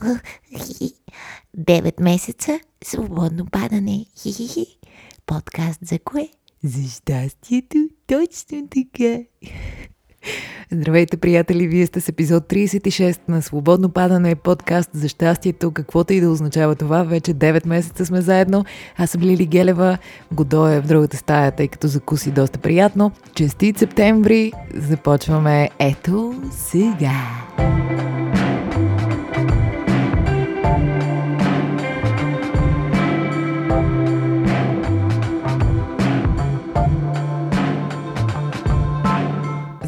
Девет месеца свободно падане. Хи-хи-хи. Подкаст за кое? За щастието. Точно така. Здравейте, приятели! Вие сте с епизод 36 на Свободно падане подкаст за щастието, каквото и да означава това. Вече 9 месеца сме заедно. Аз съм Лили Гелева. Годо е в другата стая, тъй като закуси доста приятно. Честит септември! Започваме ето сега!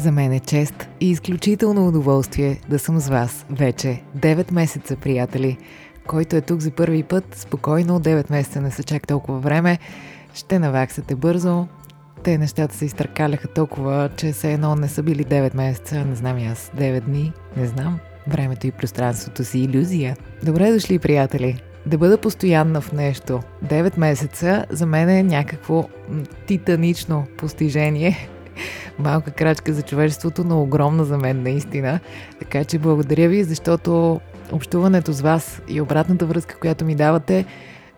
За мен е чест и изключително удоволствие да съм с вас вече 9 месеца, приятели. Който е тук за първи път, спокойно, 9 месеца не са чак толкова време, ще наваксате бързо. Те нещата се изтъркаляха толкова, че все едно не са били 9 месеца, не знам и аз, 9 дни, не знам. Времето и пространството си иллюзия. Добре дошли, приятели! Да бъда постоянна в нещо 9 месеца за мен е някакво титанично постижение, малка крачка за човечеството, но огромна за мен наистина. Така че благодаря ви, защото общуването с вас и обратната връзка, която ми давате,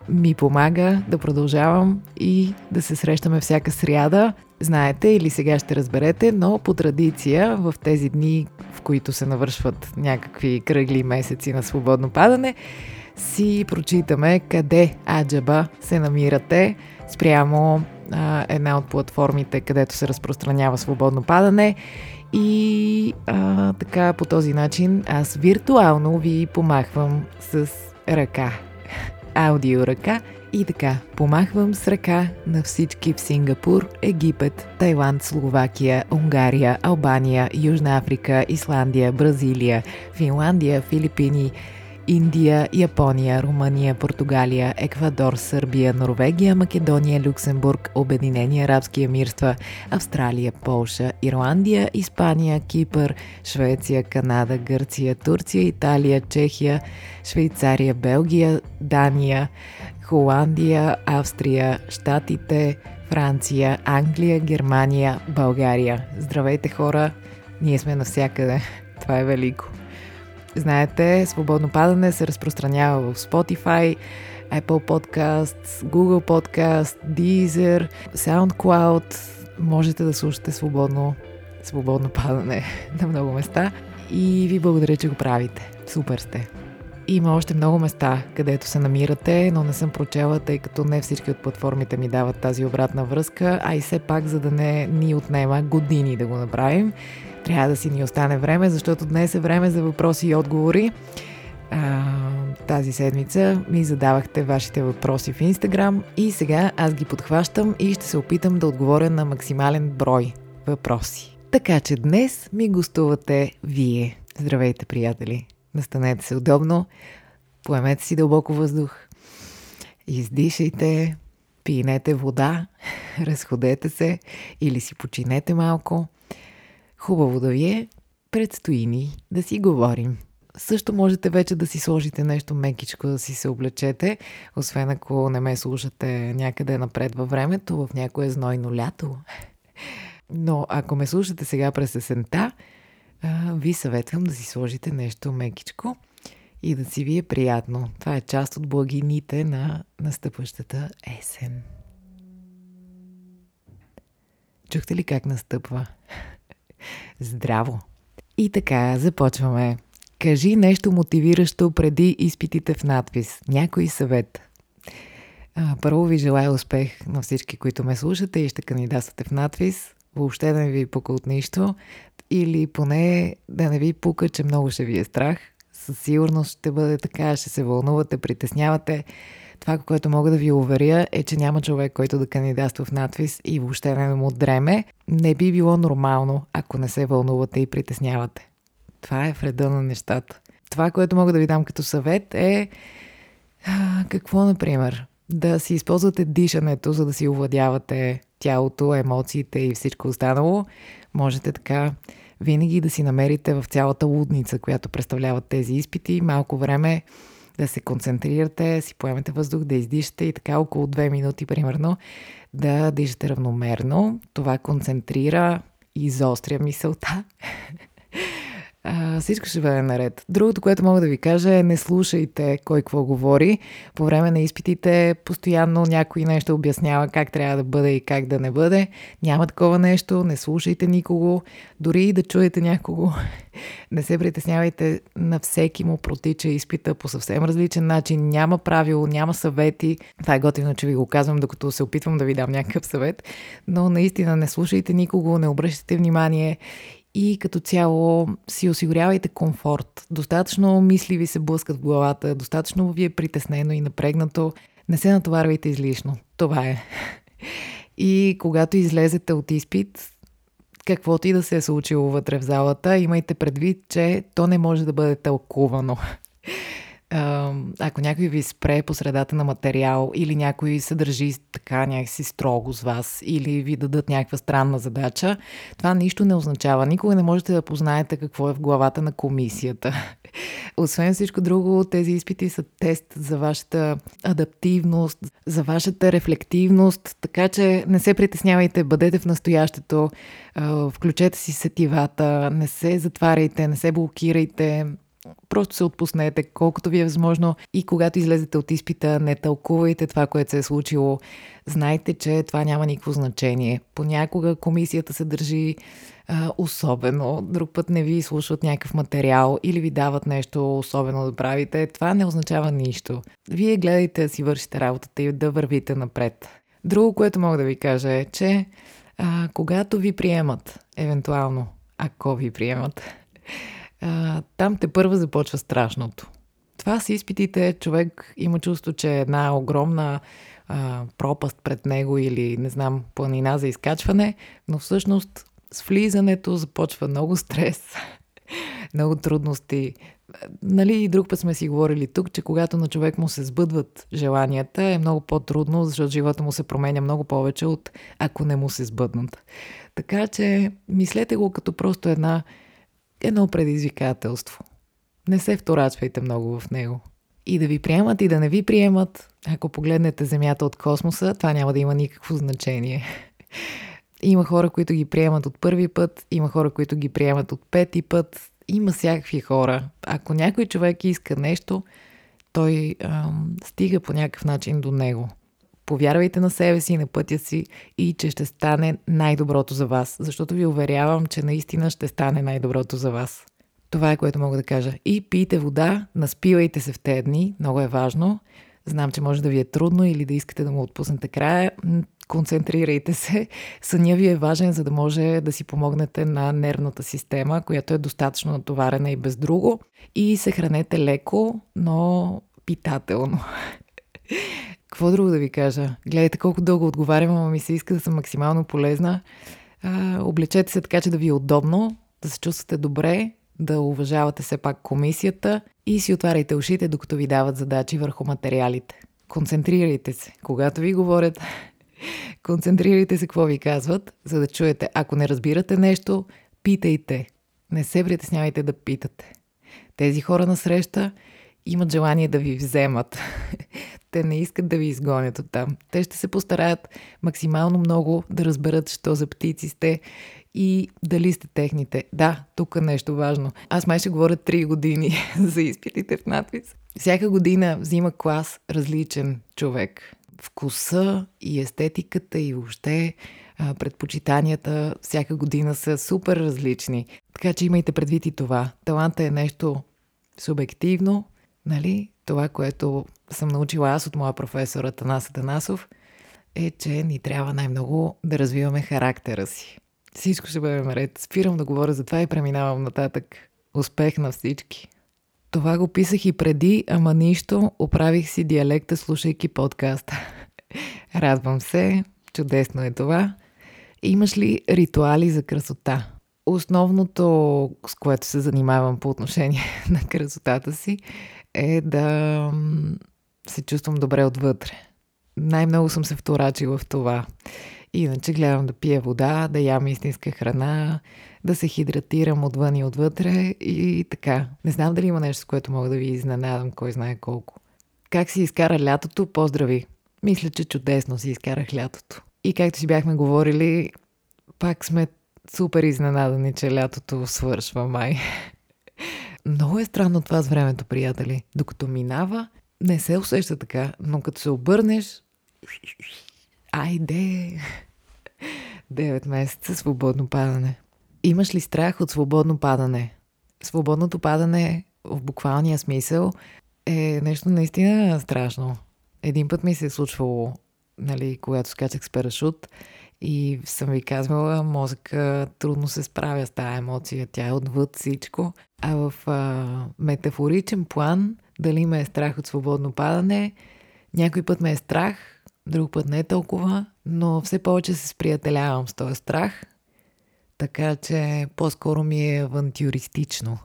ми помага да продължавам и да се срещаме всяка сряда. Знаете или сега ще разберете, но по традиция в тези дни, в които се навършват някакви кръгли месеци на свободно падане, си прочитаме къде аджаба се намирате спрямо а, една от платформите, където се разпространява свободно падане. И а, така по този начин аз виртуално ви помахвам с ръка. Аудио ръка. И така, помахвам с ръка на всички в Сингапур, Египет, Тайланд, Словакия, Унгария, Албания, Южна Африка, Исландия, Бразилия, Финландия, Филипини, Индия, Япония, Румъния, Португалия, Еквадор, Сърбия, Норвегия, Македония, Люксембург, Обединени арабски емирства, Австралия, Полша, Ирландия, Испания, Кипър, Швеция, Канада, Гърция, Турция, Италия, Чехия, Швейцария, Белгия, Дания, Холандия, Австрия, Штатите, Франция, Англия, Германия, България. Здравейте хора! Ние сме навсякъде. Това е велико. Знаете, свободно падане се разпространява в Spotify, Apple Podcasts, Google Podcasts, Deezer, SoundCloud. Можете да слушате свободно, свободно падане на много места. И ви благодаря, че го правите. Супер сте! Има още много места, където се намирате, но не съм прочела, тъй като не всички от платформите ми дават тази обратна връзка, а и все пак, за да не ни отнема години да го направим, трябва да си ни остане време, защото днес е време за въпроси и отговори. А, тази седмица ми задавахте вашите въпроси в Инстаграм и сега аз ги подхващам и ще се опитам да отговоря на максимален брой въпроси. Така че днес ми гостувате вие. Здравейте, приятели! Настанете се удобно, поемете си дълбоко въздух, издишайте, пинете вода, разходете се или си починете малко. Хубаво да ви е, предстои ни да си говорим. Също можете вече да си сложите нещо мекичко, да си се облечете, освен ако не ме слушате някъде напред във времето, в някое знойно лято. Но ако ме слушате сега през есента, ви съветвам да си сложите нещо мекичко и да си ви е приятно. Това е част от благините на настъпващата есен. Чухте ли как настъпва? Здраво! И така, започваме. Кажи нещо мотивиращо преди изпитите в надпис. Някой съвет. Първо ви желая успех на всички, които ме слушате и ще кандидатствате в надпис. Въобще да не ви пука от нищо. Или поне да не ви пука, че много ще ви е страх. Със сигурност ще бъде така, ще се вълнувате, притеснявате. Това, което мога да ви уверя, е, че няма човек, който да кандидатства в надвис и въобще не му дреме. Не би било нормално, ако не се вълнувате и притеснявате. Това е вреда на нещата. Това, което мога да ви дам като съвет е какво, например? Да си използвате дишането, за да си овладявате тялото, емоциите и всичко останало. Можете така винаги да си намерите в цялата лудница, която представляват тези изпити, малко време да се концентрирате, си поемете въздух, да издишате и така около 2 минути, примерно, да дишате равномерно. Това концентрира и изостря мисълта. Всичко ще бъде наред. Другото, което мога да ви кажа е не слушайте кой какво говори. По време на изпитите постоянно някой нещо обяснява как трябва да бъде и как да не бъде. Няма такова нещо, не слушайте никого, дори и да чуете някого. Не се притеснявайте, на всеки му протича изпита по съвсем различен начин. Няма правило, няма съвети. Това е готино, че ви го казвам, докато се опитвам да ви дам някакъв съвет. Но наистина не слушайте никого, не обръщайте внимание и като цяло си осигурявайте комфорт. Достатъчно мисли ви се блъскат в главата, достатъчно ви е притеснено и напрегнато. Не се натоварвайте излишно. Това е. И когато излезете от изпит, каквото и да се е случило вътре в залата, имайте предвид, че то не може да бъде тълкувано ако някой ви спре по средата на материал или някой се държи така някакси строго с вас или ви дадат някаква странна задача, това нищо не означава. Никога не можете да познаете какво е в главата на комисията. Освен всичко друго, тези изпити са тест за вашата адаптивност, за вашата рефлективност, така че не се притеснявайте, бъдете в настоящето, включете си сетивата, не се затваряйте, не се блокирайте, Просто се отпуснете колкото ви е възможно и когато излезете от изпита, не тълкувайте това, което се е случило. Знайте, че това няма никакво значение. Понякога комисията се държи а, особено, друг път не ви слушат някакъв материал или ви дават нещо особено да правите. Това не означава нищо. Вие гледайте да си вършите работата и да вървите напред. Друго, което мога да ви кажа е, че а, когато ви приемат, евентуално, ако ви приемат, а, там те първа започва страшното. Това с изпитите, човек има чувство, че е една огромна а, пропаст пред него или, не знам, планина за изкачване, но всъщност с влизането започва много стрес, много трудности. Нали, и друг път сме си говорили тук, че когато на човек му се сбъдват желанията, е много по-трудно, защото живота му се променя много повече от ако не му се сбъднат. Така че мислете го като просто една едно предизвикателство. Не се вторачвайте много в него. И да ви приемат, и да не ви приемат, ако погледнете Земята от космоса, това няма да има никакво значение. Има хора, които ги приемат от първи път, има хора, които ги приемат от пети път, има всякакви хора. Ако някой човек иска нещо, той ам, стига по някакъв начин до него. Повярвайте на себе си, на пътя си и че ще стане най-доброто за вас, защото ви уверявам, че наистина ще стане най-доброто за вас. Това е което мога да кажа. И пийте вода, наспивайте се в тези дни, много е важно. Знам, че може да ви е трудно или да искате да му отпуснете края. Концентрирайте се. Съня ви е важен, за да може да си помогнете на нервната система, която е достатъчно натоварена и без друго. И се хранете леко, но питателно. Какво друго да ви кажа? Гледайте колко дълго отговарям, ама ми се иска да съм максимално полезна. А, облечете се така, че да ви е удобно, да се чувствате добре, да уважавате все пак комисията и си отваряйте ушите, докато ви дават задачи върху материалите. Концентрирайте се. Когато ви говорят, концентрирайте се какво ви казват, за да чуете. Ако не разбирате нещо, питайте. Не се притеснявайте да питате. Тези хора на среща имат желание да ви вземат. Те не искат да ви изгонят от там. Те ще се постараят максимално много да разберат, що за птици сте и дали сте техните. Да, тук е нещо важно. Аз май ще говоря 3 години за изпитите в надпис. Всяка година взима клас различен човек. Вкуса и естетиката и въобще предпочитанията всяка година са супер различни. Така че имайте предвид и това. Таланта е нещо субективно, Нали? Това, което съм научила аз от моя професор Атанас Атанасов, е, че ни трябва най-много да развиваме характера си. Всичко ще бъде наред. Спирам да говоря за това и преминавам нататък. Успех на всички! Това го писах и преди, ама нищо, оправих си диалекта, слушайки подкаста. Радвам се, чудесно е това. Имаш ли ритуали за красота? Основното, с което се занимавам по отношение на красотата си, е да се чувствам добре отвътре. Най-много съм се вторачила в това. Иначе гледам да пия вода, да ям истинска храна, да се хидратирам отвън и отвътре и така. Не знам дали има нещо, с което мога да ви изненадам, кой знае колко. Как си изкара лятото? Поздрави! Мисля, че чудесно си изкарах лятото. И както си бяхме говорили, пак сме супер изненадани, че лятото свършва май. Много е странно това с времето, приятели. Докато минава, не се усеща така, но като се обърнеш, айде! 9 месеца свободно падане. Имаш ли страх от свободно падане? Свободното падане в буквалния смисъл е нещо наистина страшно. Един път ми се е случвало, нали, когато скачах с парашут и съм ви казвала, мозъка трудно се справя с тази емоция. Тя е отвъд всичко. А в а, метафоричен план, дали ме е страх от свободно падане, някой път ме е страх, друг път не е толкова, но все повече се сприятелявам с този страх, така че по-скоро ми е авантюристично.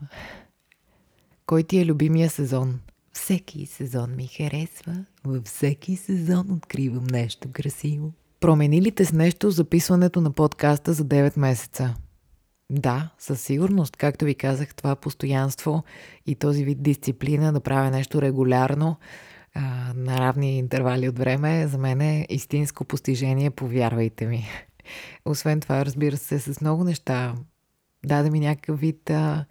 Кой ти е любимия сезон? Всеки сезон ми харесва, във всеки сезон откривам нещо красиво. Промени ли те с нещо записването на подкаста за 9 месеца? Да, със сигурност. Както ви казах, това постоянство и този вид дисциплина да правя нещо регулярно а, на равни интервали от време, за мен е истинско постижение, повярвайте ми. Освен това, разбира се, с много неща даде ми някакъв вид а,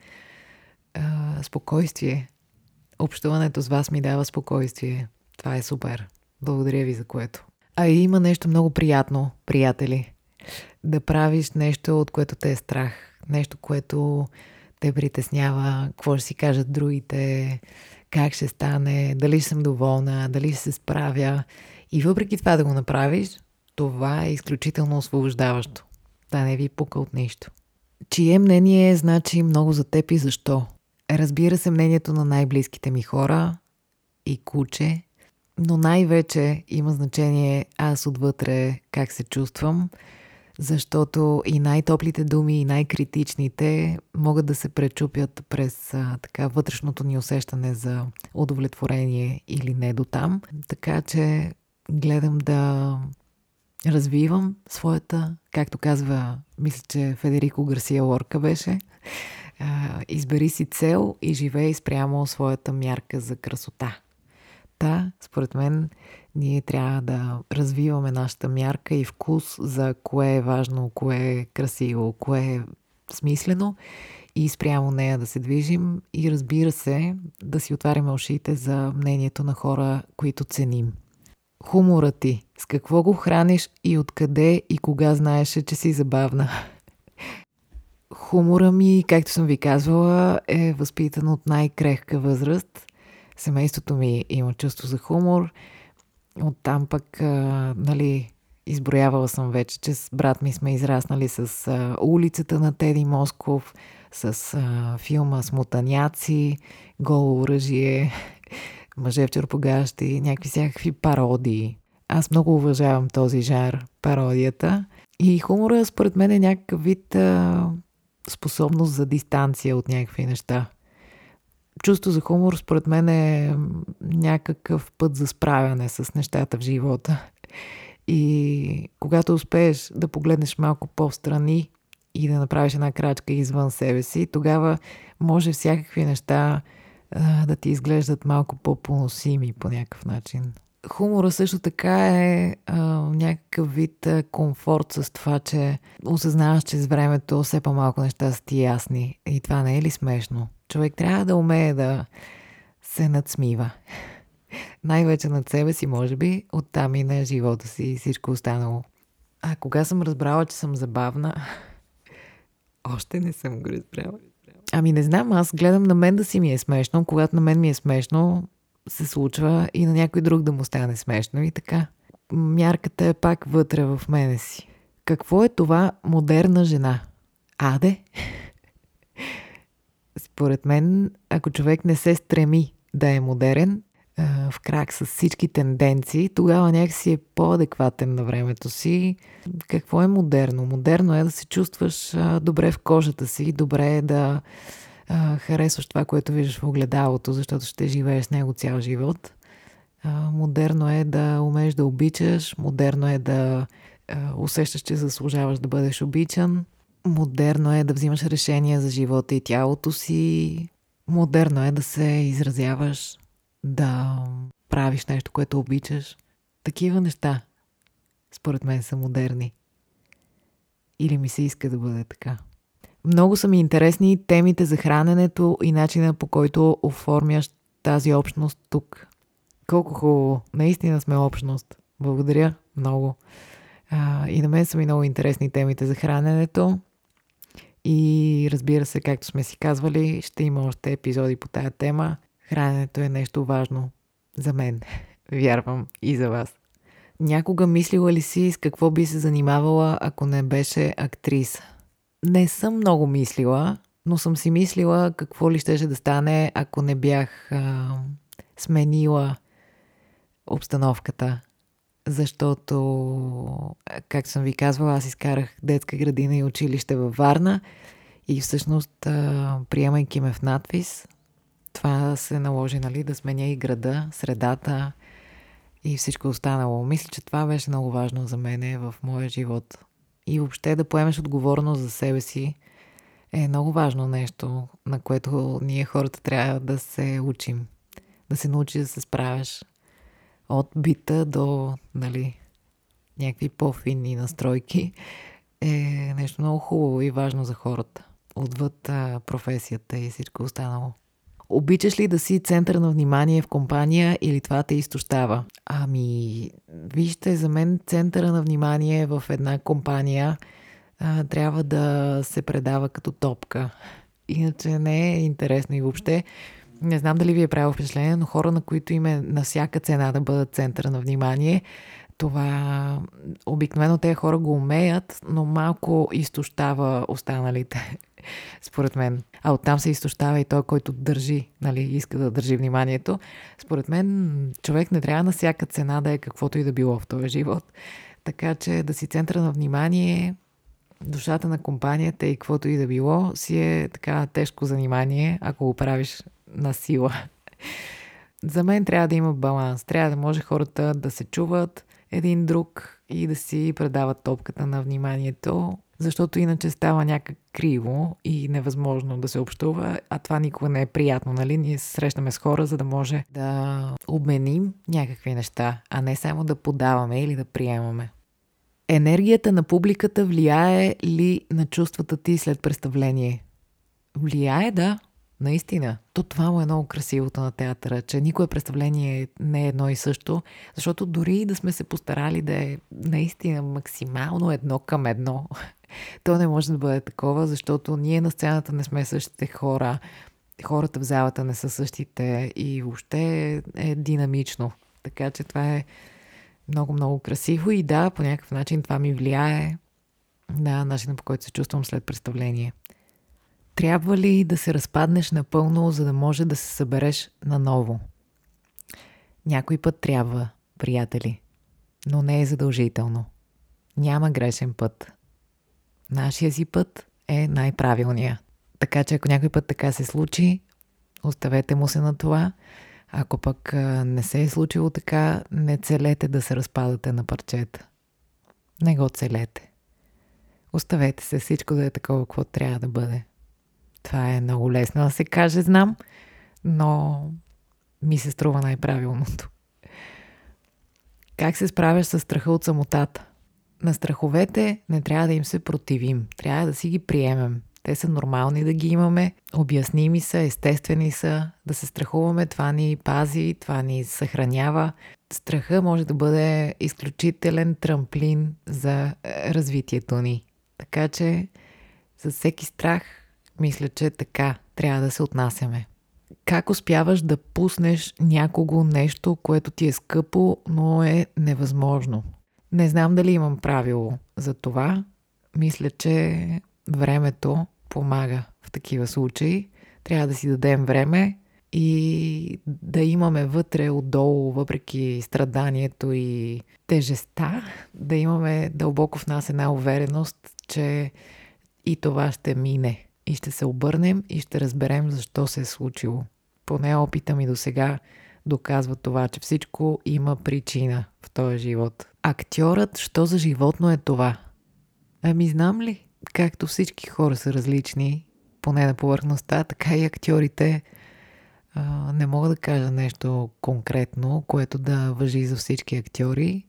а, спокойствие. Общуването с вас ми дава спокойствие. Това е супер. Благодаря ви за което. А има нещо много приятно, приятели. Да правиш нещо, от което те е страх. Нещо, което те притеснява, какво ще си кажат другите, как ще стане, дали съм доволна, дали ще се справя. И въпреки това да го направиш, това е изключително освобождаващо. Да не ви пука от нищо. Чие мнение значи много за теб и защо? Разбира се мнението на най-близките ми хора и куче, но най-вече има значение аз отвътре как се чувствам, защото и най-топлите думи, и най-критичните могат да се пречупят през а, така вътрешното ни усещане за удовлетворение или не до там. Така че гледам да развивам своята, както казва, мисля, че Федерико Гарсия Лорка беше, избери си цел и живей спрямо своята мярка за красота. Та, според мен, ние трябва да развиваме нашата мярка и вкус за кое е важно, кое е красиво, кое е смислено и спрямо нея да се движим и разбира се да си отваряме ушите за мнението на хора, които ценим. Хумора ти. С какво го храниш и откъде и кога знаеше, че си забавна? Хумора ми, както съм ви казвала, е възпитан от най-крехка възраст. Семейството ми има чувство за хумор. Оттам пък, а, нали, изброявала съм вече, че с брат ми сме израснали с а, улицата на Теди Москов, с а, филма Смутаняци, Голо оръжие, Мъже в черпогащи, някакви всякакви пародии. Аз много уважавам този жар, пародията. И хумора, според мен, е някакъв вид а, способност за дистанция от някакви неща. Чувство за хумор, според мен, е някакъв път за справяне с нещата в живота. И когато успееш да погледнеш малко по-встрани и да направиш една крачка извън себе си, тогава може всякакви неща да ти изглеждат малко по-поносими по някакъв начин. Хумора също така е а, някакъв вид а, комфорт с това, че осъзнаваш, че с времето все по-малко неща са ти ясни. И това не е ли смешно? Човек трябва да умее да се надсмива. Най-вече над себе си, може би, оттам и на живота си и всичко останало. А кога съм разбрала, че съм забавна, още не съм го разбрала. Ами не знам, аз гледам на мен да си ми е смешно. Когато на мен ми е смешно, се случва и на някой друг да му стане смешно и така. Мярката е пак вътре в мене си. Какво е това модерна жена? Аде? Според мен, ако човек не се стреми да е модерен, в крак с всички тенденции, тогава някакси е по-адекватен на времето си. Какво е модерно? Модерно е да се чувстваш добре в кожата си, добре е да харесваш това, което виждаш в огледалото, защото ще живееш с него цял живот. Модерно е да умееш да обичаш, модерно е да усещаш, че заслужаваш да бъдеш обичан. Модерно е да взимаш решения за живота и тялото си. Модерно е да се изразяваш да правиш нещо, което обичаш. Такива неща, според мен, са модерни. Или ми се иска да бъде така. Много са ми интересни темите за храненето и начина по който оформяш тази общност тук. Колко хубаво. Наистина сме общност. Благодаря много. А, и на мен са ми много интересни темите за храненето. И разбира се, както сме си казвали, ще има още епизоди по тая тема. Храненето е нещо важно за мен. Вярвам и за вас. Някога мислила ли си с какво би се занимавала, ако не беше актриса? Не съм много мислила, но съм си мислила какво ли щеше да стане, ако не бях а, сменила обстановката. Защото, как съм ви казвала, аз изкарах детска градина и училище във Варна и всъщност, приемайки ме в надвис, това се наложи нали, да сменя и града, средата и всичко останало. Мисля, че това беше много важно за мен в моя живот. И въобще да поемеш отговорност за себе си е много важно нещо, на което ние хората трябва да се учим. Да се научи да се справяш от бита до нали, някакви по-финни настройки е нещо много хубаво и важно за хората. Отвъд а, професията и всичко останало. Обичаш ли да си център на внимание в компания или това те изтощава? Ами, вижте, за мен центъра на внимание в една компания а, трябва да се предава като топка. Иначе не е интересно и въобще. Не знам дали ви е правило впечатление, но хора, на които им е на всяка цена да бъдат центъра на внимание, това обикновено тези хора го умеят, но малко изтощава останалите, според мен. А оттам се изтощава и той, който държи, нали, иска да държи вниманието. Според мен човек не трябва на всяка цена да е каквото и да било в този живот. Така че да си центъра на внимание, душата на компанията и каквото и да било, си е така тежко занимание, ако го правиш на сила. За мен трябва да има баланс. Трябва да може хората да се чуват, един друг и да си предават топката на вниманието, защото иначе става някак криво и невъзможно да се общува, а това никога не е приятно, нали? Ние се срещаме с хора, за да може да обменим някакви неща, а не само да подаваме или да приемаме. Енергията на публиката влияе ли на чувствата ти след представление? Влияе, да. Наистина. То това му е много красивото на театъра, че никое представление не е едно и също, защото дори да сме се постарали да е наистина максимално едно към едно, то не може да бъде такова, защото ние на сцената не сме същите хора, хората в залата не са същите и въобще е динамично. Така че това е много-много красиво и да, по някакъв начин това ми влияе на начина по който се чувствам след представление. Трябва ли да се разпаднеш напълно, за да може да се събереш наново? Някой път трябва, приятели, но не е задължително. Няма грешен път. Нашия си път е най-правилния. Така че ако някой път така се случи, оставете му се на това. Ако пък не се е случило така, не целете да се разпадате на парчета. Не го целете. Оставете се всичко да е такова, какво трябва да бъде. Това е много лесно да се каже, знам, но ми се струва най-правилното. Как се справяш с страха от самотата? На страховете не трябва да им се противим. Трябва да си ги приемем. Те са нормални да ги имаме, обясними са, естествени са. Да се страхуваме, това ни пази, това ни съхранява. Страха може да бъде изключителен трамплин за е, развитието ни. Така че за всеки страх мисля, че така трябва да се отнасяме. Как успяваш да пуснеш някого нещо, което ти е скъпо, но е невъзможно? Не знам дали имам правило за това. Мисля, че времето помага в такива случаи. Трябва да си дадем време и да имаме вътре отдолу, въпреки страданието и тежеста, да имаме дълбоко в нас една увереност, че и това ще мине и ще се обърнем и ще разберем защо се е случило. Поне опита ми до сега доказва това, че всичко има причина в този живот. Актьорът, що за животно е това? Ами знам ли? Както всички хора са различни, поне на повърхността, така и актьорите а, не мога да кажа нещо конкретно, което да въжи за всички актьори.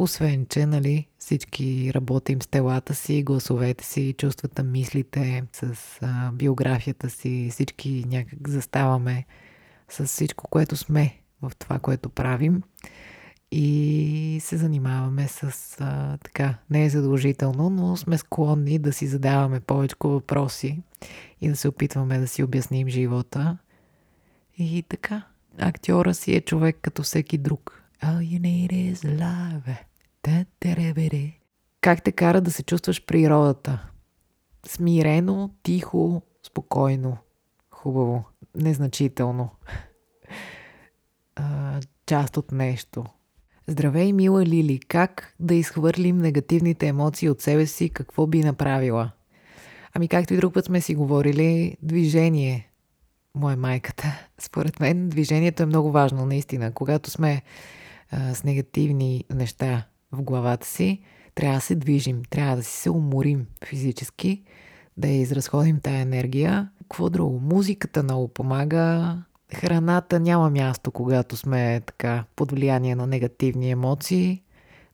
Освен, че, нали, всички работим с телата си, гласовете си, чувствата, мислите, с а, биографията си, всички някак заставаме с всичко, което сме в това, което правим и се занимаваме с а, така, не е задължително, но сме склонни да си задаваме повече въпроси и да се опитваме да си обясним живота. И така, актьора си е човек като всеки друг. All you need is love. Как те кара да се чувстваш природата? Смирено, тихо, спокойно. Хубаво. Незначително. Част от нещо. Здравей, мила Лили. Как да изхвърлим негативните емоции от себе си? Какво би направила? Ами както и друг път сме си говорили, движение. Моя майката. Според мен движението е много важно, наистина. Когато сме а, с негативни неща в главата си, трябва да се движим, трябва да си се уморим физически, да изразходим тая енергия. Какво друго? Музиката много помага. Храната няма място, когато сме така под влияние на негативни емоции.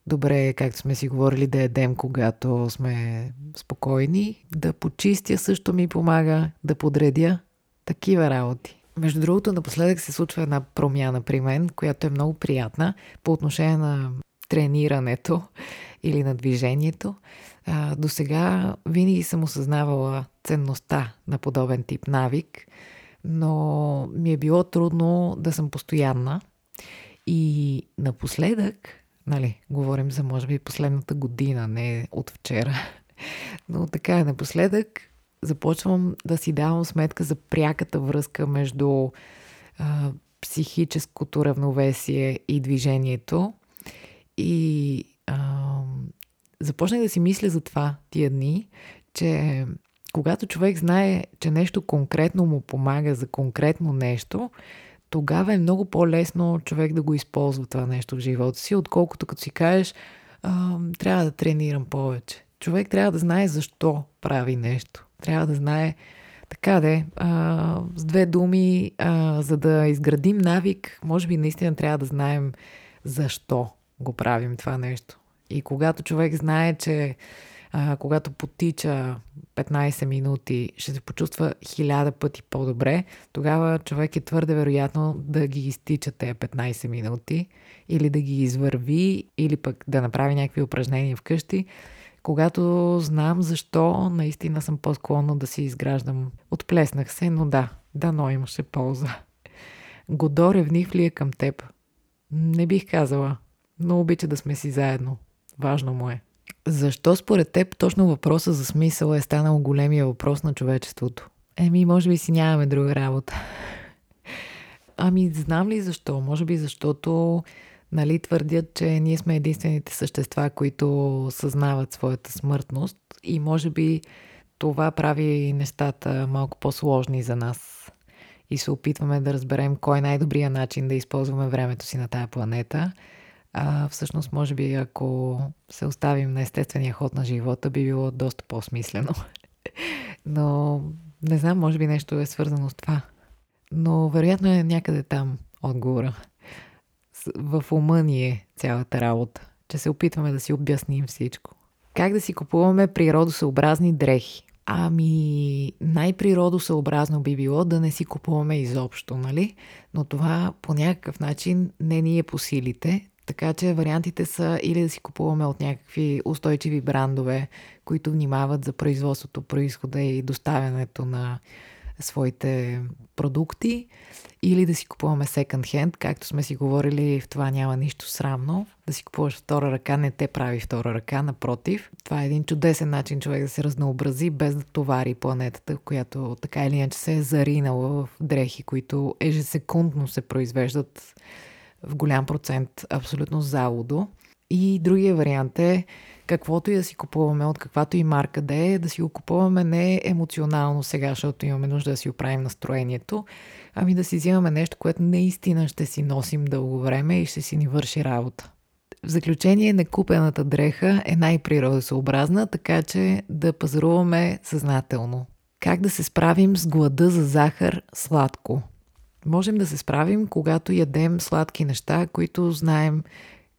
Добре е, както сме си говорили, да едем, когато сме спокойни. Да почистя също ми помага, да подредя такива работи. Между другото, напоследък се случва една промяна при мен, която е много приятна по отношение на тренирането или на движението. До сега винаги съм осъзнавала ценността на подобен тип навик, но ми е било трудно да съм постоянна. И напоследък, нали, говорим за може би последната година, не от вчера, но така е, напоследък започвам да си давам сметка за пряката връзка между а, психическото равновесие и движението и а, започнах да си мисля за това тия дни, че когато човек знае, че нещо конкретно му помага за конкретно нещо, тогава е много по-лесно човек да го използва това нещо в живота си, отколкото като си кажеш, трябва да тренирам повече. Човек трябва да знае защо прави нещо. Трябва да знае така де, а, с две думи, а, за да изградим навик, може би наистина трябва да знаем защо го правим това нещо. И когато човек знае, че а, когато потича 15 минути, ще се почувства хиляда пъти по-добре, тогава човек е твърде вероятно да ги изтича тези 15 минути или да ги извърви, или пък да направи някакви упражнения вкъщи. Когато знам защо, наистина съм по-склонна да си изграждам. Отплеснах се, но да, дано имаше полза. Годо ревнив ли е към теб? Не бих казала но обича да сме си заедно. Важно му е. Защо според теб точно въпроса за смисъл е станал големия въпрос на човечеството? Еми, може би си нямаме друга работа. Ами, знам ли защо? Може би защото нали, твърдят, че ние сме единствените същества, които съзнават своята смъртност и може би това прави нещата малко по-сложни за нас и се опитваме да разберем кой е най-добрият начин да използваме времето си на тая планета – а, всъщност, може би, ако се оставим на естествения ход на живота, би било доста по-смислено. Но не знам, може би нещо е свързано с това. Но вероятно е някъде там отговора. В ума ни е цялата работа, че се опитваме да си обясним всичко. Как да си купуваме природосъобразни дрехи? Ами, най-природосъобразно би било да не си купуваме изобщо, нали? Но това по някакъв начин не ни е по силите, така че вариантите са или да си купуваме от някакви устойчиви брандове, които внимават за производството, происхода и доставянето на своите продукти, или да си купуваме секонд хенд, както сме си говорили, в това няма нищо срамно. Да си купуваш втора ръка не те прави втора ръка, напротив. Това е един чудесен начин човек да се разнообрази, без да товари планетата, която така или иначе се е заринала в дрехи, които ежесекундно се произвеждат в голям процент абсолютно залудо. И другия вариант е каквото и да си купуваме, от каквато и марка да е, да си го купуваме не емоционално сега, защото имаме нужда да си оправим настроението, ами да си взимаме нещо, което наистина ще си носим дълго време и ще си ни върши работа. В заключение, некупената дреха е най-природосъобразна, така че да пазаруваме съзнателно. Как да се справим с глада за захар сладко? Можем да се справим, когато ядем сладки неща, които знаем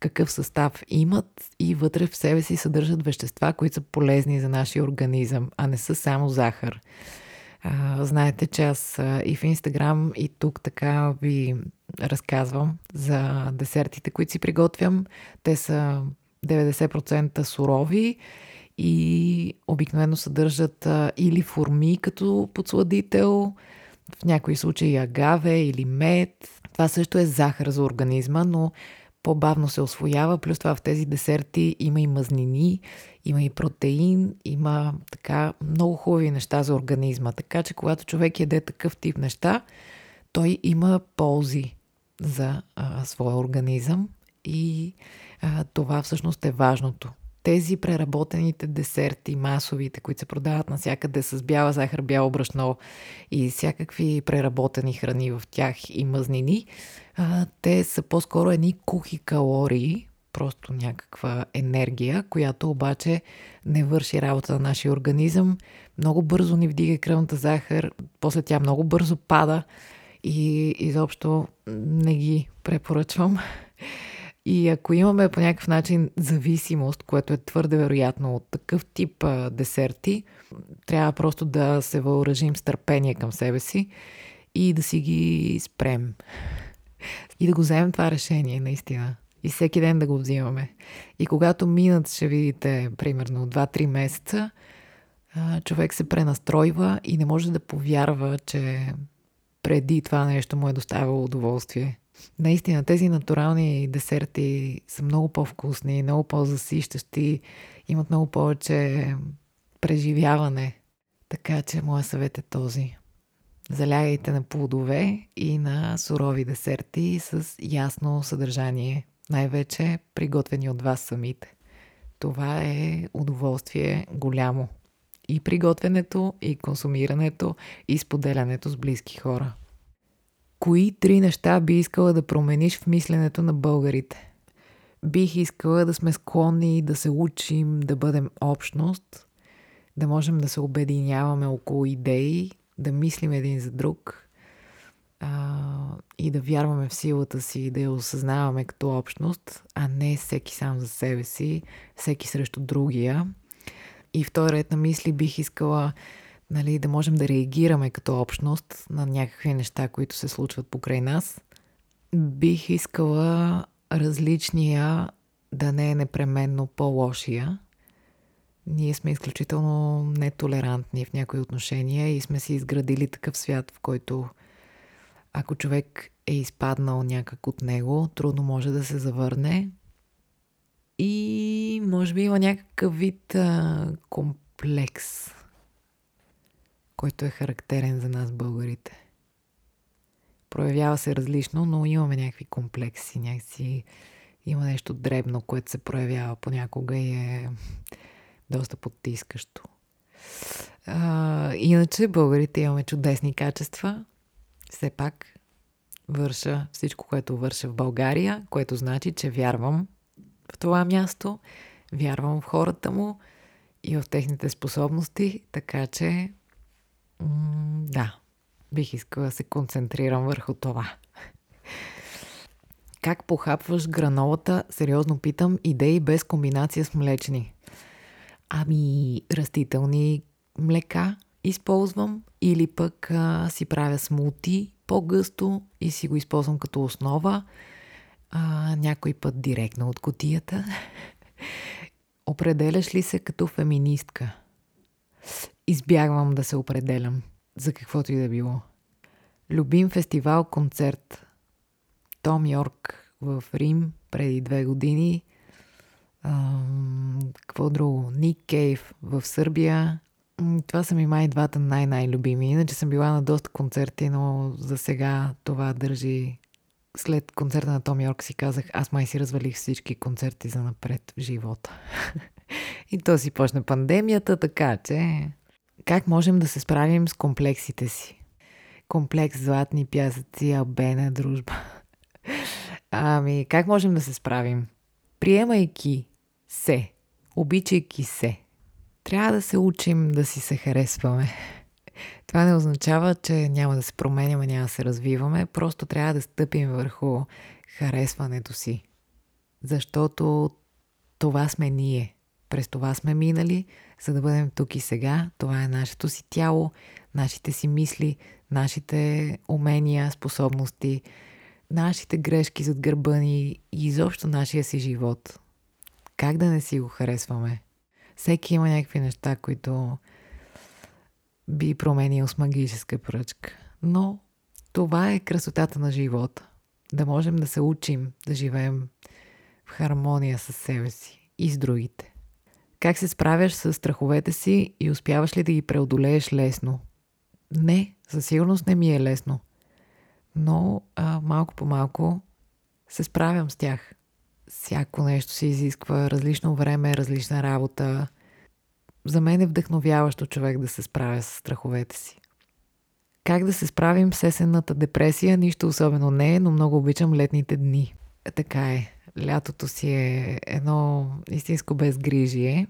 какъв състав имат и вътре в себе си съдържат вещества, които са полезни за нашия организъм, а не са само захар. А, знаете, че аз и в Инстаграм, и тук така ви разказвам за десертите, които си приготвям. Те са 90% сурови и обикновено съдържат а, или форми като подсладител, в някои случаи агаве или мед. Това също е захар за организма, но по-бавно се освоява. Плюс това в тези десерти има и мазнини, има и протеин, има така много хубави неща за организма. Така че когато човек яде такъв тип неща, той има ползи за а, своя организъм и а, това всъщност е важното. Тези преработените десерти, масовите, които се продават навсякъде с бяла захар, бяло брашно и всякакви преработени храни в тях и мъзнини, а, те са по-скоро едни кухи калории, просто някаква енергия, която обаче не върши работа на нашия организъм. Много бързо ни вдига кръвната захар, после тя много бързо пада и изобщо не ги препоръчвам. И ако имаме по някакъв начин зависимост, което е твърде вероятно от такъв тип а, десерти, трябва просто да се въоръжим с търпение към себе си и да си ги спрем. И да го вземем това решение, наистина. И всеки ден да го взимаме. И когато минат, ще видите, примерно 2-3 месеца, човек се пренастройва и не може да повярва, че преди това нещо му е доставило удоволствие. Наистина, тези натурални десерти са много по-вкусни, много по-засищащи, имат много повече преживяване. Така че моят съвет е този. Залягайте на плодове и на сурови десерти с ясно съдържание, най-вече приготвени от вас самите. Това е удоволствие голямо. И приготвянето, и консумирането, и споделянето с близки хора. Кои три неща би искала да промениш в мисленето на българите? Бих искала да сме склонни да се учим, да бъдем общност, да можем да се обединяваме около идеи, да мислим един за друг а, и да вярваме в силата си, да я осъзнаваме като общност, а не всеки сам за себе си, всеки срещу другия. И втори ред на мисли бих искала нали, да можем да реагираме като общност на някакви неща, които се случват покрай нас. Бих искала различния да не е непременно по-лошия. Ние сме изключително нетолерантни в някои отношения и сме си изградили такъв свят, в който ако човек е изпаднал някак от него, трудно може да се завърне. И може би има някакъв вид а, комплекс който е характерен за нас българите. Проявява се различно, но имаме някакви комплекси, някакси има нещо дребно, което се проявява понякога и е доста потискащо. А, иначе българите имаме чудесни качества. Все пак върша всичко, което върша в България, което значи, че вярвам в това място, вярвам в хората му и в техните способности, така че да, бих искала да се концентрирам върху това. Как похапваш гранолата? Сериозно питам. Идеи без комбинация с млечни. Ами, растителни млека използвам или пък а, си правя смути по-гъсто и си го използвам като основа. А, някой път директно от котията. Определяш ли се като феминистка? Избягвам да се определям за каквото и да било. Любим фестивал концерт. Том Йорк в Рим преди две години. Ам, какво друго? Ник Кейв в Сърбия. Това са ми май двата най-най-любими. Иначе съм била на доста концерти, но за сега това държи. След концерта на Том Йорк си казах, аз май си развалих всички концерти за напред в живота. И то си почна пандемията, така че как можем да се справим с комплексите си? Комплекс златни пясъци, албена дружба. Ами, как можем да се справим? Приемайки се, обичайки се, трябва да се учим да си се харесваме. Това не означава, че няма да се променяме, няма да се развиваме, просто трябва да стъпим върху харесването си. Защото това сме ние. През това сме минали, за да бъдем тук и сега. Това е нашето си тяло, нашите си мисли, нашите умения, способности, нашите грешки зад гърба ни и изобщо нашия си живот. Как да не си го харесваме? Всеки има някакви неща, които би променил с магическа пръчка. Но това е красотата на живота. Да можем да се учим да живеем в хармония с себе си и с другите. Как се справяш с страховете си и успяваш ли да ги преодолееш лесно? Не, със сигурност не ми е лесно. Но а, малко по малко се справям с тях. Всяко нещо се изисква различно време, различна работа. За мен е вдъхновяващо човек да се справя с страховете си. Как да се справим с есенната депресия? Нищо особено не е, но много обичам летните дни. Така е. Лятото си е едно истинско безгрижие,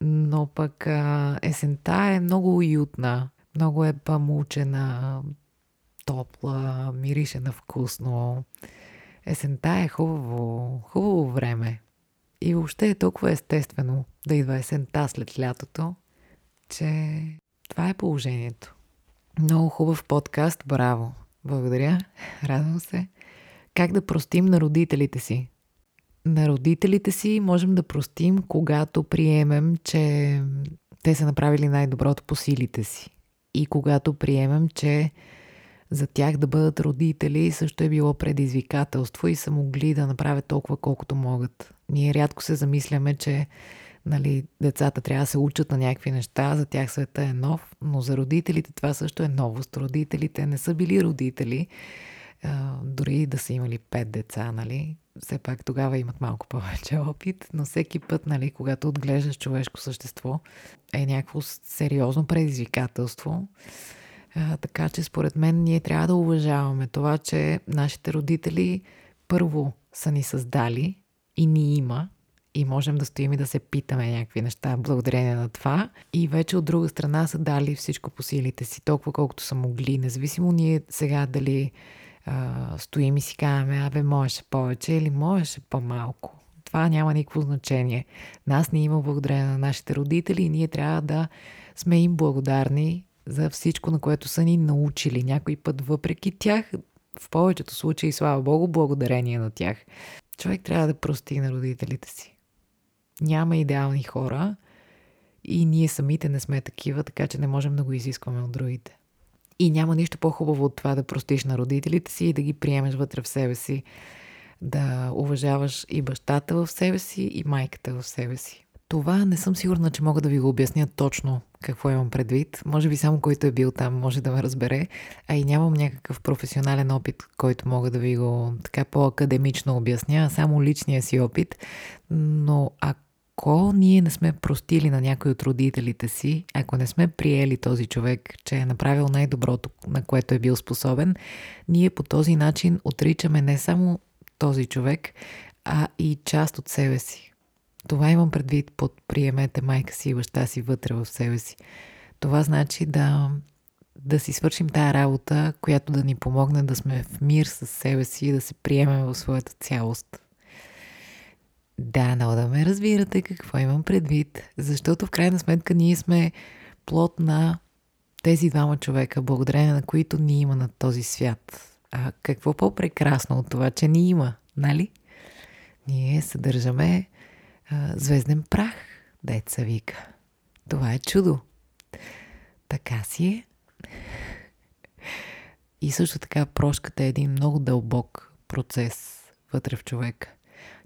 но пък а, есента е много уютна, много е памучена, топла, мирише на вкусно. Есента е хубаво, хубаво време. И въобще е толкова естествено да идва есента след лятото, че това е положението. Много хубав подкаст, браво! Благодаря, радвам се. Как да простим на родителите си? На родителите си можем да простим, когато приемем, че те са направили най-доброто по силите си. И когато приемем, че за тях да бъдат родители също е било предизвикателство и са могли да направят толкова колкото могат. Ние рядко се замисляме, че нали, децата трябва да се учат на някакви неща, за тях света е нов, но за родителите това също е новост. Родителите не са били родители, дори да са имали пет деца, нали, все пак тогава имат малко повече опит, но всеки път, нали, когато отглеждаш човешко същество, е някакво сериозно предизвикателство. А, така че според мен ние трябва да уважаваме това, че нашите родители първо са ни създали и ни има и можем да стоим и да се питаме някакви неща благодарение на това. И вече от друга страна са дали всичко по силите си, толкова колкото са могли, независимо ние сега дали стоим и си казваме, абе, можеше повече или можеше по-малко. Това няма никакво значение. Нас не има благодарение на нашите родители и ние трябва да сме им благодарни за всичко, на което са ни научили. Някой път въпреки тях, в повечето случаи, слава Богу, благодарение на тях. Човек трябва да прости на родителите си. Няма идеални хора и ние самите не сме такива, така че не можем да го изискваме от другите. И няма нищо по-хубаво от това да простиш на родителите си и да ги приемеш вътре в себе си, да уважаваш и бащата в себе си, и майката в себе си. Това не съм сигурна, че мога да ви го обясня точно какво имам предвид. Може би само който е бил там може да ме разбере, а и нямам някакъв професионален опит, който мога да ви го така по-академично обясня, само личния си опит. Но ако ако ние не сме простили на някой от родителите си, ако не сме приели този човек, че е направил най-доброто, на което е бил способен, ние по този начин отричаме не само този човек, а и част от себе си. Това имам предвид под приемете майка си и баща си вътре в себе си. Това значи да, да си свършим тая работа, която да ни помогне да сме в мир с себе си и да се приемем в своята цялост. Да, но да ме разбирате какво имам предвид, защото в крайна сметка ние сме плод на тези двама човека, благодарение на които ни има на този свят. А какво по-прекрасно от това, че ни има, нали? Ние съдържаме а, звезден прах, деца вика. Това е чудо. Така си е. И също така прошката е един много дълбок процес вътре в човека.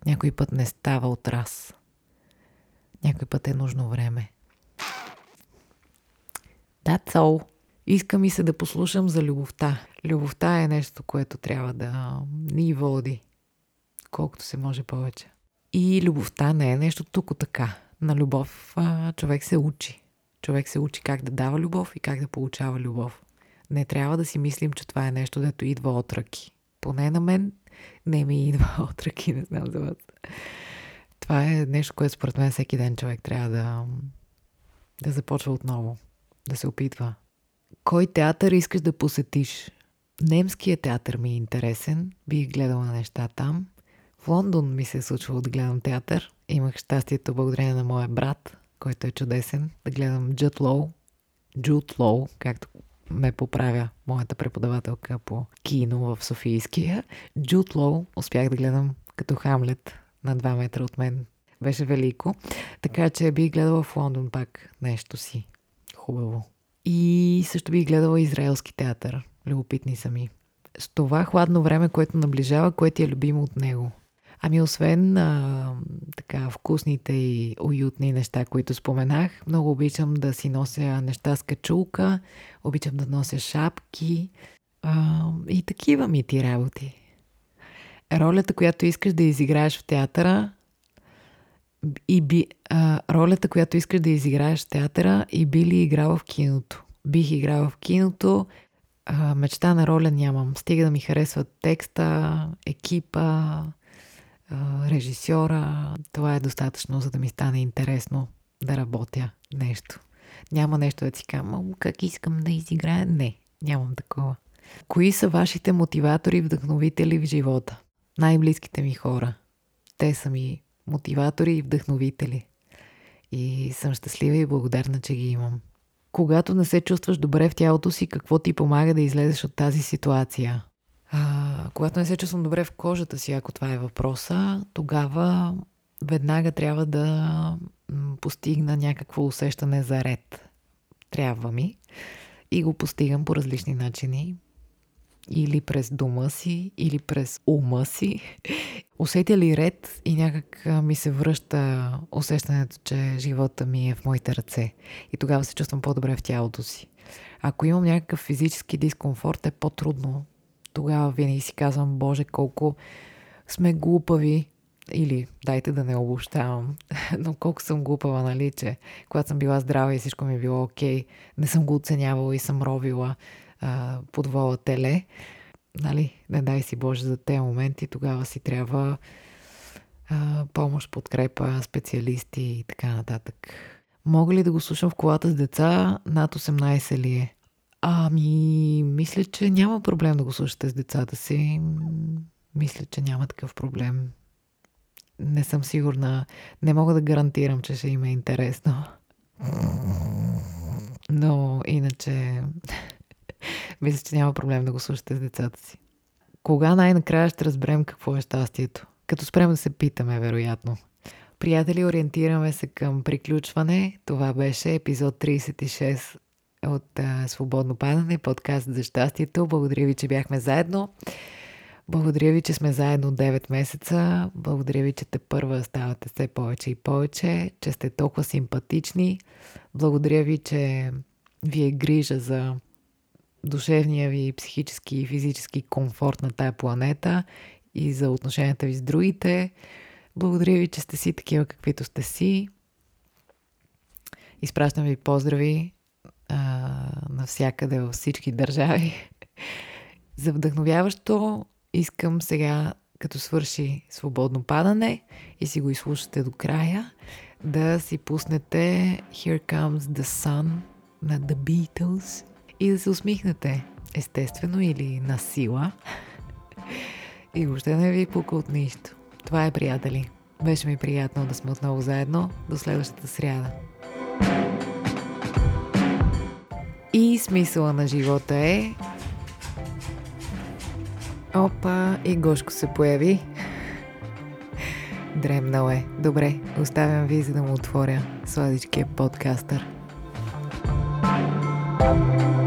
Някой път не става от раз. Някой път е нужно време. That's all. Иска ми се да послушам за любовта. Любовта е нещо, което трябва да ни води. Колкото се може повече. И любовта не е нещо тук така. На любов а, човек се учи. Човек се учи как да дава любов и как да получава любов. Не трябва да си мислим, че това е нещо, дето идва от ръки. Поне на мен не ми идва от ръки, не знам за вас. Това е нещо, което според мен всеки ден човек трябва да, да започва отново, да се опитва. Кой театър искаш да посетиш? Немският театър ми е интересен, бих гледала неща там. В Лондон ми се е случвало да гледам театър. Имах щастието благодарение на моя брат, който е чудесен, да гледам Джуд Лоу, Джуд Лоу, както ме поправя моята преподавателка по кино в Софийския. Джуд Лоу успях да гледам като Хамлет на 2 метра от мен. Беше велико. Така че би гледала в Лондон пак нещо си. Хубаво. И също би гледала израелски театър. Любопитни са ми. С това хладно време, което наближава, което е любимо от него. Ами освен а, така вкусните и уютни неща, които споменах, много обичам да си нося неща с качулка, обичам да нося шапки а, и такива ми ти работи. Ролята, която искаш да изиграеш в театъра и би, а, ролята, която искаш да изиграеш в театъра и би ли играла в киното. Бих играла в киното, а, мечта на роля нямам. Стига да ми харесва текста, екипа, режисьора, това е достатъчно, за да ми стане интересно да работя нещо. Няма нещо да си кажа, как искам да изиграя. Не, нямам такова. Кои са вашите мотиватори, вдъхновители в живота? Най-близките ми хора. Те са ми мотиватори и вдъхновители. И съм щастлива и благодарна, че ги имам. Когато не се чувстваш добре в тялото си, какво ти помага да излезеш от тази ситуация? А, когато не се чувствам добре в кожата си, ако това е въпроса, тогава веднага трябва да постигна някакво усещане за ред. Трябва ми. И го постигам по различни начини. Или през дома си, или през ума си. Усетя ли ред и някак ми се връща усещането, че живота ми е в моите ръце. И тогава се чувствам по-добре в тялото си. Ако имам някакъв физически дискомфорт, е по-трудно тогава винаги си казвам, Боже, колко сме глупави, или дайте да не обобщавам, но колко съм глупава, нали, че когато съм била здрава и всичко ми е било окей, не съм го оценявала и съм ровила а, под вола теле, нали, не дай си Боже за тези моменти, тогава си трябва а, помощ, подкрепа, специалисти и така нататък. Мога ли да го слушам в колата с деца? Над 18 ли е? Ами, мисля, че няма проблем да го слушате с децата си. Мисля, че няма такъв проблем. Не съм сигурна. Не мога да гарантирам, че ще им е интересно. Но иначе мисля, че няма проблем да го слушате с децата си. Кога най-накрая ще разберем какво е щастието? Като спрем да се питаме, вероятно. Приятели, ориентираме се към приключване. Това беше епизод 36 от а, Свободно падане, подкаст за щастието. Благодаря ви, че бяхме заедно. Благодаря ви, че сме заедно 9 месеца. Благодаря ви, че те първа ставате все повече и повече, че сте толкова симпатични. Благодаря ви, че ви е грижа за душевния ви, психически и физически комфорт на тая планета и за отношенията ви с другите. Благодаря ви, че сте си такива, каквито сте си. Изпращам ви поздрави а, навсякъде във всички държави. За вдъхновяващо искам сега, като свърши свободно падане и си го изслушате до края, да си пуснете Here Comes the Sun на The Beatles и да се усмихнете, естествено или на сила. И въобще не ви пука от нищо. Това е, приятели. Беше ми приятно да сме отново заедно. До следващата сряда. И смисъла на живота е... Опа, и Гошко се появи. Дремнал е. Добре, оставям ви, за да му отворя сладичкия подкастър. thank you